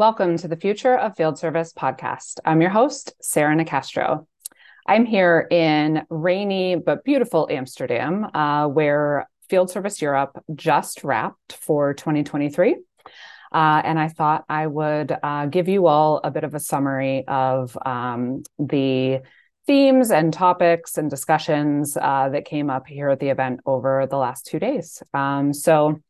Welcome to the Future of Field Service podcast. I'm your host, Sarah Nicastro. I'm here in rainy but beautiful Amsterdam, uh, where Field Service Europe just wrapped for 2023. Uh, and I thought I would uh, give you all a bit of a summary of um, the themes and topics and discussions uh, that came up here at the event over the last two days. Um, so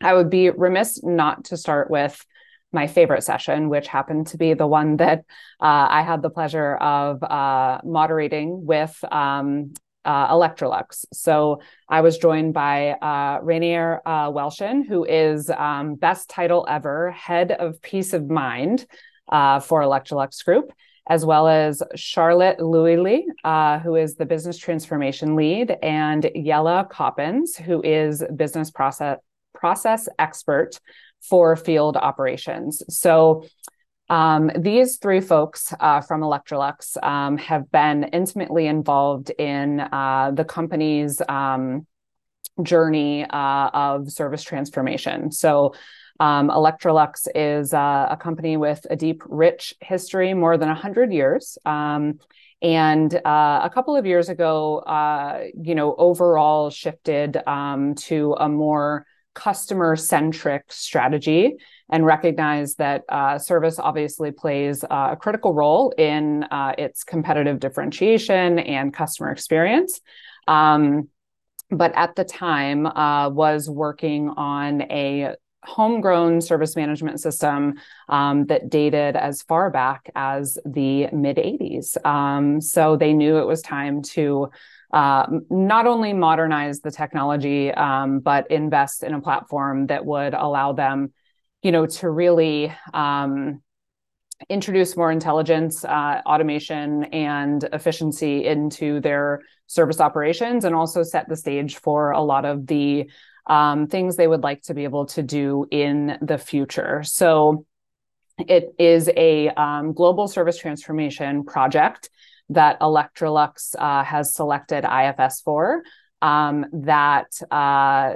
I would be remiss not to start with my favorite session, which happened to be the one that uh, I had the pleasure of uh, moderating with um, uh, Electrolux. So I was joined by uh, Rainier uh, Welshen, who is um, best title ever, head of peace of mind uh, for Electrolux Group, as well as Charlotte Louisly, uh, who is the business transformation lead, and Yella Coppens, who is business process process expert for field operations. So um, these three folks uh, from Electrolux um, have been intimately involved in uh, the company's um, journey uh, of service transformation. So um, Electrolux is uh, a company with a deep, rich history, more than 100 years. Um, and uh, a couple of years ago, uh, you know, overall shifted um, to a more customer centric strategy and recognize that uh, service obviously plays uh, a critical role in uh, its competitive differentiation and customer experience. Um, but at the time, uh, was working on a homegrown service management system um, that dated as far back as the mid 80s. Um, so they knew it was time to uh, not only modernize the technology, um, but invest in a platform that would allow them, you know, to really um, introduce more intelligence, uh, automation, and efficiency into their service operations, and also set the stage for a lot of the um, things they would like to be able to do in the future. So. It is a um, global service transformation project that Electrolux uh, has selected IFS for um, that uh,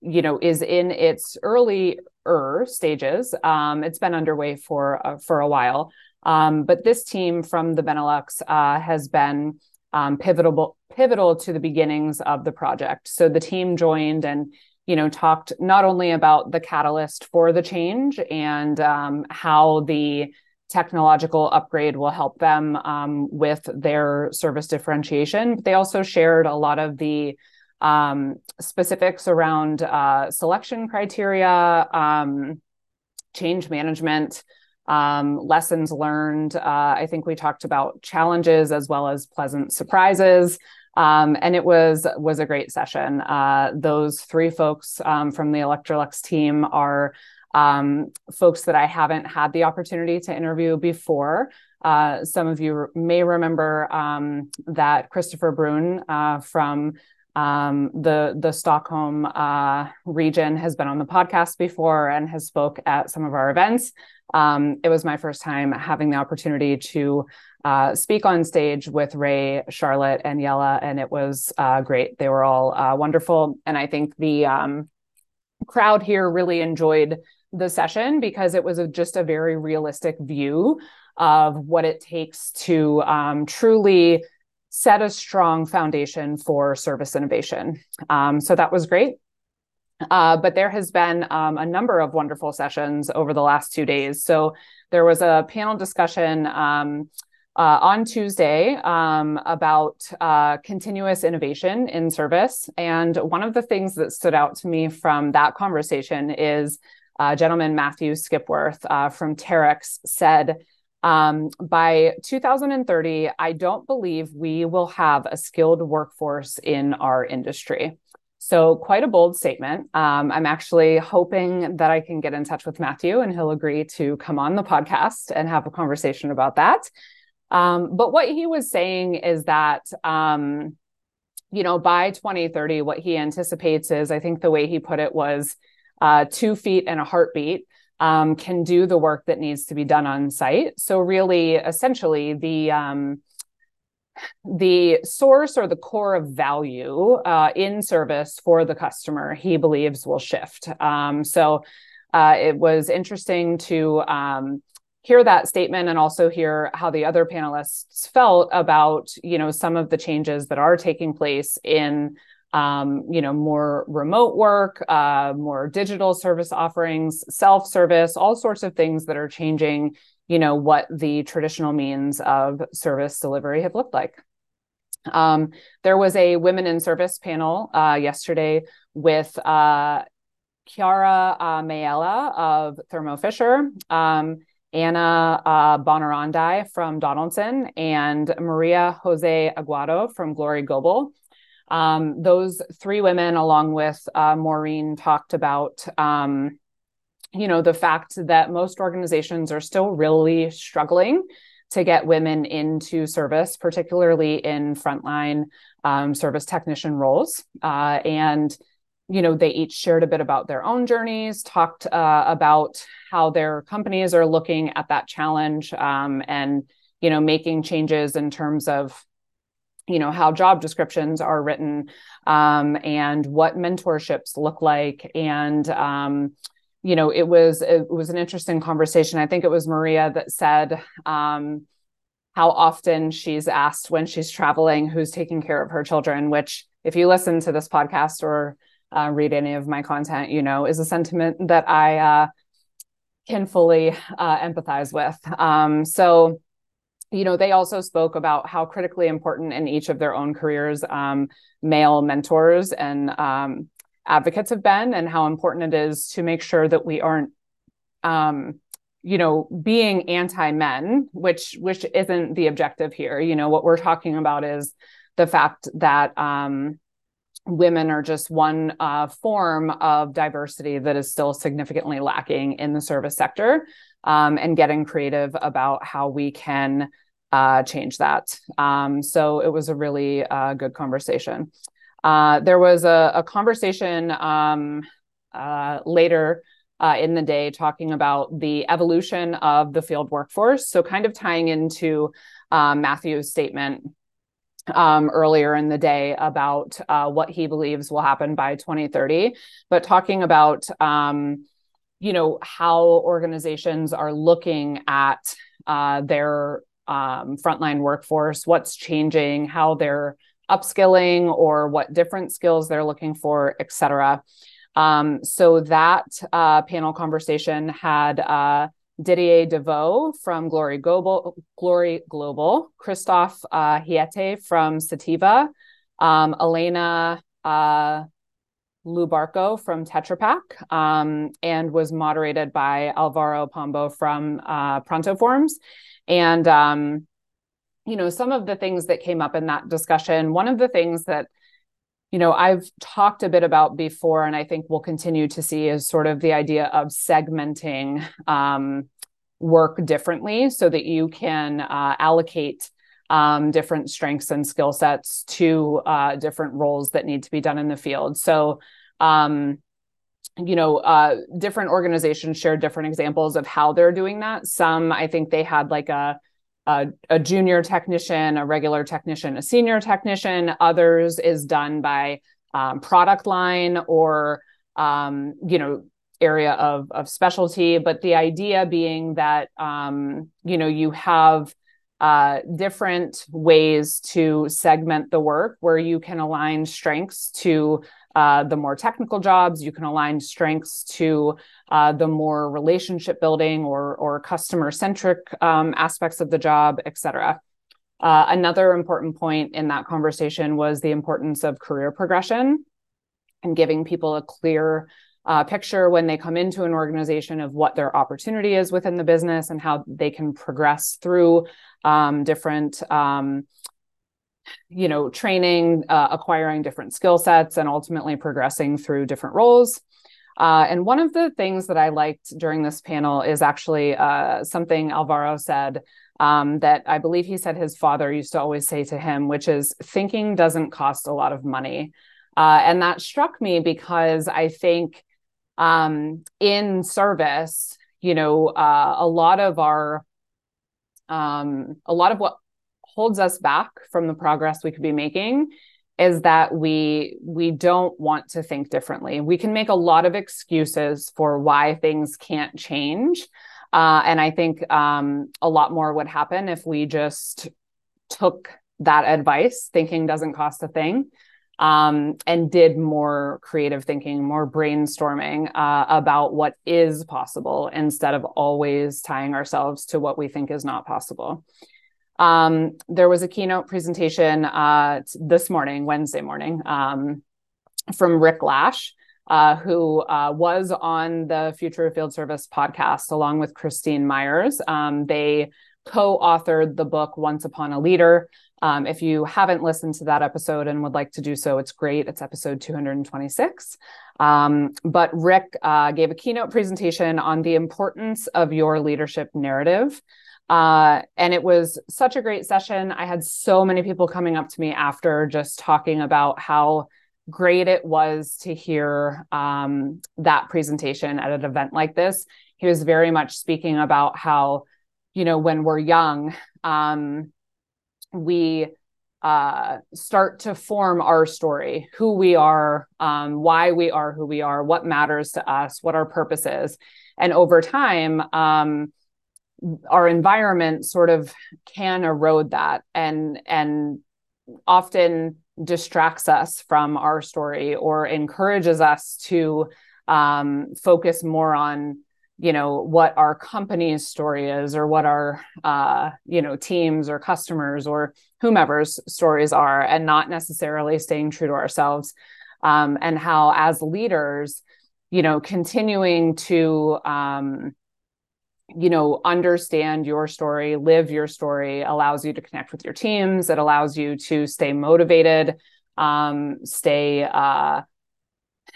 you know is in its early stages. Um, it's been underway for uh, for a while, um, but this team from the Benelux uh, has been um, pivotal pivotal to the beginnings of the project. So the team joined and you know talked not only about the catalyst for the change and um, how the technological upgrade will help them um, with their service differentiation. But they also shared a lot of the um, specifics around uh, selection criteria, um, change management, um, lessons learned. Uh, I think we talked about challenges as well as pleasant surprises. Um, and it was was a great session. Uh, those three folks um, from the Electrolux team are um, folks that I haven't had the opportunity to interview before. Uh, some of you may remember um, that Christopher Brun uh, from um, the the Stockholm uh, region has been on the podcast before and has spoke at some of our events. Um, it was my first time having the opportunity to uh, speak on stage with Ray, Charlotte, and Yella, and it was uh, great. They were all uh, wonderful, and I think the um, crowd here really enjoyed the session because it was a, just a very realistic view of what it takes to um, truly set a strong foundation for service innovation. Um, so that was great. Uh, but there has been um, a number of wonderful sessions over the last two days. So there was a panel discussion um, uh, on Tuesday um, about uh, continuous innovation in service. And one of the things that stood out to me from that conversation is uh, gentleman Matthew Skipworth uh, from Terex said, um, by 2030, I don't believe we will have a skilled workforce in our industry. So, quite a bold statement. Um, I'm actually hoping that I can get in touch with Matthew and he'll agree to come on the podcast and have a conversation about that. Um, but what he was saying is that, um, you know, by 2030, what he anticipates is, I think the way he put it was, uh, two feet and a heartbeat um, can do the work that needs to be done on site. So really, essentially, the um, the source or the core of value uh, in service for the customer, he believes will shift. Um, so uh, it was interesting to um, hear that statement and also hear how the other panelists felt about you know some of the changes that are taking place in um, you know more remote work uh, more digital service offerings self-service all sorts of things that are changing you know what the traditional means of service delivery have looked like um, there was a women in service panel uh, yesterday with uh, Chiara uh, Mayella of Thermo Fisher, um, Anna uh, from Donaldson, and Maria Jose Aguado from Glory Global. Um, those three women, along with uh, Maureen, talked about um, you know the fact that most organizations are still really struggling to get women into service, particularly in frontline um, service technician roles. Uh, and, you know, they each shared a bit about their own journeys, talked uh, about how their companies are looking at that challenge um, and, you know, making changes in terms of you know how job descriptions are written um, and what mentorships look like and um, you know, it was it was an interesting conversation. I think it was Maria that said um, how often she's asked when she's traveling who's taking care of her children. Which, if you listen to this podcast or uh, read any of my content, you know, is a sentiment that I uh, can fully uh, empathize with. Um, so you know they also spoke about how critically important in each of their own careers um, male mentors and um, advocates have been and how important it is to make sure that we aren't um, you know being anti-men which which isn't the objective here. You know what we're talking about is the fact that um, women are just one uh, form of diversity that is still significantly lacking in the service sector um, and getting creative about how we can uh, change that um, so it was a really uh, good conversation uh, there was a, a conversation um, uh, later uh, in the day talking about the evolution of the field workforce. So, kind of tying into uh, Matthew's statement um, earlier in the day about uh, what he believes will happen by 2030, but talking about um, you know how organizations are looking at uh, their um, frontline workforce, what's changing, how they're upskilling or what different skills they're looking for, et cetera. Um, so that uh, panel conversation had uh, Didier Deveau from Glory Global, Glory Global, Christophe uh, Hiete from Sativa, um, Elena uh, Lubarco from Tetra Pak, um, and was moderated by Alvaro Pombo from uh, ProntoForms. And um, you know, some of the things that came up in that discussion, one of the things that, you know, I've talked a bit about before, and I think we'll continue to see is sort of the idea of segmenting um, work differently so that you can uh, allocate um, different strengths and skill sets to uh, different roles that need to be done in the field. So, um, you know, uh, different organizations share different examples of how they're doing that. Some, I think they had like a a, a, junior technician, a regular technician, a senior technician. Others is done by um, product line or um, you know area of of specialty. But the idea being that um, you know you have uh, different ways to segment the work where you can align strengths to uh, the more technical jobs. You can align strengths to uh, the more relationship building or, or customer centric um, aspects of the job, et cetera. Uh, another important point in that conversation was the importance of career progression and giving people a clear uh, picture when they come into an organization of what their opportunity is within the business and how they can progress through um, different um, you know, training, uh, acquiring different skill sets, and ultimately progressing through different roles. Uh, and one of the things that I liked during this panel is actually uh, something Alvaro said um, that I believe he said his father used to always say to him, which is thinking doesn't cost a lot of money. Uh, and that struck me because I think um, in service, you know, uh, a lot of our um, a lot of what holds us back from the progress we could be making is that we we don't want to think differently. We can make a lot of excuses for why things can't change. Uh, and I think um, a lot more would happen if we just took that advice, thinking doesn't cost a thing, um, and did more creative thinking, more brainstorming uh, about what is possible instead of always tying ourselves to what we think is not possible. Um, there was a keynote presentation uh, this morning, Wednesday morning, um, from Rick Lash, uh, who uh, was on the Future of Field Service podcast along with Christine Miers. Um, they co authored the book Once Upon a Leader. Um, if you haven't listened to that episode and would like to do so, it's great. It's episode 226. Um, but Rick uh, gave a keynote presentation on the importance of your leadership narrative. Uh, and it was such a great session. I had so many people coming up to me after just talking about how great it was to hear um, that presentation at an event like this. He was very much speaking about how, you know, when we're young, um, we uh, start to form our story, who we are, um, why we are who we are, what matters to us, what our purpose is. And over time, um, our environment sort of can erode that and and often distracts us from our story or encourages us to um, focus more on you know what our company's story is or what our uh, you know teams or customers or whomever's stories are and not necessarily staying true to ourselves um, and how as leaders you know continuing to um, you know understand your story live your story allows you to connect with your teams. It allows you to stay motivated um, stay uh,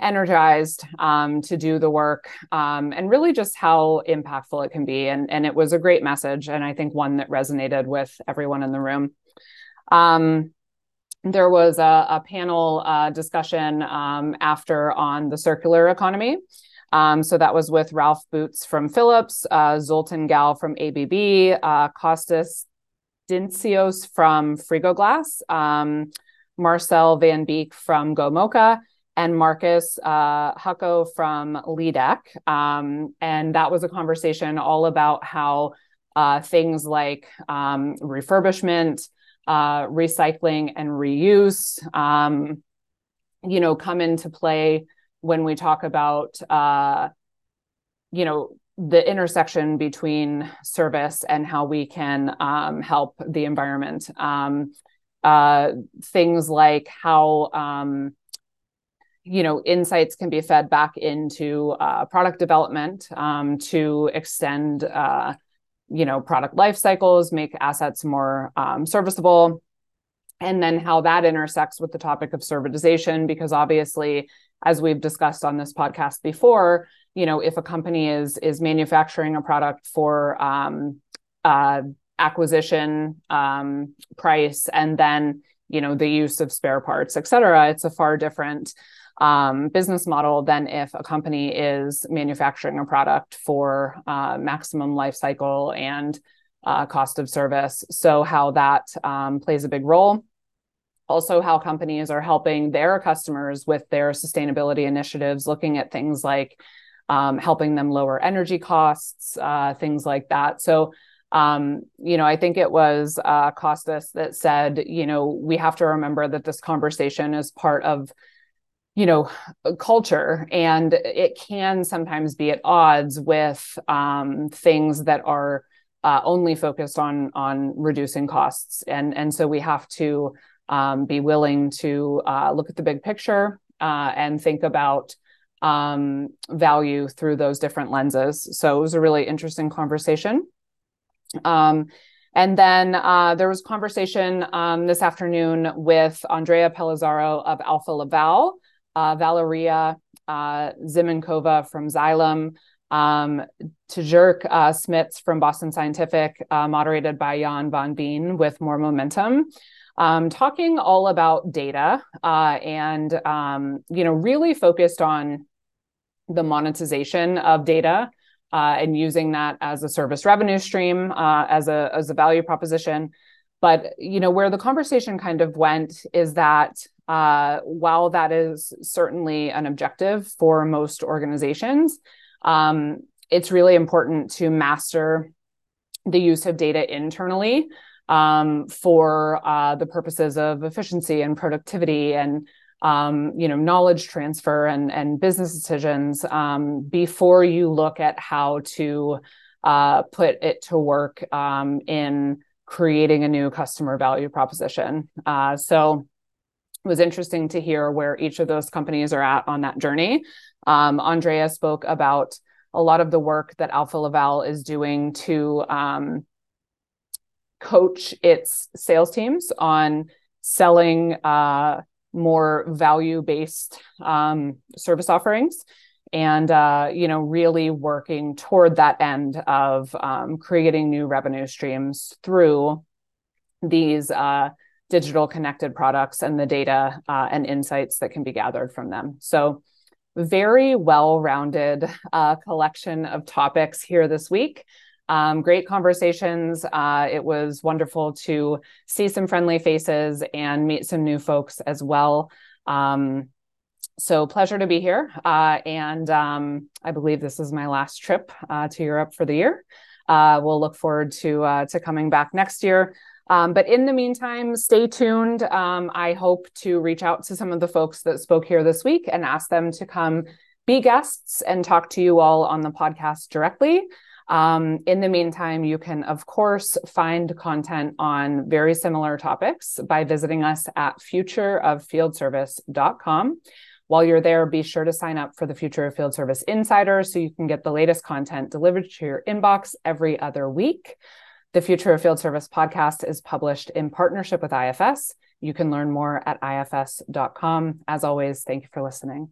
energized um, to do the work um, and really just how impactful it can be. And, and it was a great message and i think one that resonated with everyone in the room. Um, there was a, a panel uh, discussion um, after on the circular economy. Um, so that was with Ralph Boots from Philips, uh, Zoltan Gal from ABB, uh, Costas Dincios from Frigoglass, um, Marcel Van Beek from GoMocha, and Marcus uh, Hucko from Leadec. Um, and that was a conversation all about how uh, things like um, refurbishment, uh, recycling, and reuse, um, you know, come into play when we talk about uh, you know the intersection between service and how we can um, help the environment um, uh, things like how um, you know insights can be fed back into uh, product development um, to extend uh, you know product life cycles make assets more um, serviceable and then how that intersects with the topic of servitization because obviously as we've discussed on this podcast before, you know, if a company is is manufacturing a product for um, uh, acquisition um, price and then you know the use of spare parts, et cetera, it's a far different um, business model than if a company is manufacturing a product for uh, maximum life cycle and uh, cost of service. So how that um, plays a big role also how companies are helping their customers with their sustainability initiatives, looking at things like um, helping them lower energy costs, uh, things like that. So, um, you know, I think it was uh, Costas that said, you know, we have to remember that this conversation is part of, you know, culture, and it can sometimes be at odds with um, things that are uh, only focused on on reducing costs, and and so we have to um, be willing to uh, look at the big picture uh, and think about um, value through those different lenses. So it was a really interesting conversation. Um, and then uh, there was conversation um, this afternoon with Andrea Pelizzaro of Alfa Laval, uh, Valeria uh, Zimenkova from Xylem, um, Tjerk uh, Smits from Boston Scientific, uh, moderated by Jan van Veen with More Momentum um, talking all about data uh, and um, you know really focused on the monetization of data uh, and using that as a service revenue stream uh, as a as a value proposition. But you know where the conversation kind of went is that uh, while that is certainly an objective for most organizations, um, it's really important to master the use of data internally um, for uh, the purposes of efficiency and productivity and um, you know knowledge transfer and and business decisions um, before you look at how to uh, put it to work um, in creating a new customer value proposition. Uh, so was interesting to hear where each of those companies are at on that journey. Um, Andrea spoke about a lot of the work that Alfa Laval is doing to um, coach its sales teams on selling uh, more value based um, service offerings and uh, you know really working toward that end of um, creating new revenue streams through these uh, digital connected products and the data uh, and insights that can be gathered from them so very well rounded uh, collection of topics here this week um, great conversations. Uh, it was wonderful to see some friendly faces and meet some new folks as well. Um, so pleasure to be here. Uh, and um, I believe this is my last trip uh, to Europe for the year. Uh, we'll look forward to to coming back next year. Um, but in the meantime, stay tuned. Um, I hope to reach out to some of the folks that spoke here this week and ask them to come be guests and talk to you all on the podcast directly. Um, in the meantime, you can, of course, find content on very similar topics by visiting us at futureoffieldservice.com. While you're there, be sure to sign up for the Future of Field Service Insider so you can get the latest content delivered to your inbox every other week. The Future of Field Service podcast is published in partnership with IFS. You can learn more at ifs.com. As always, thank you for listening.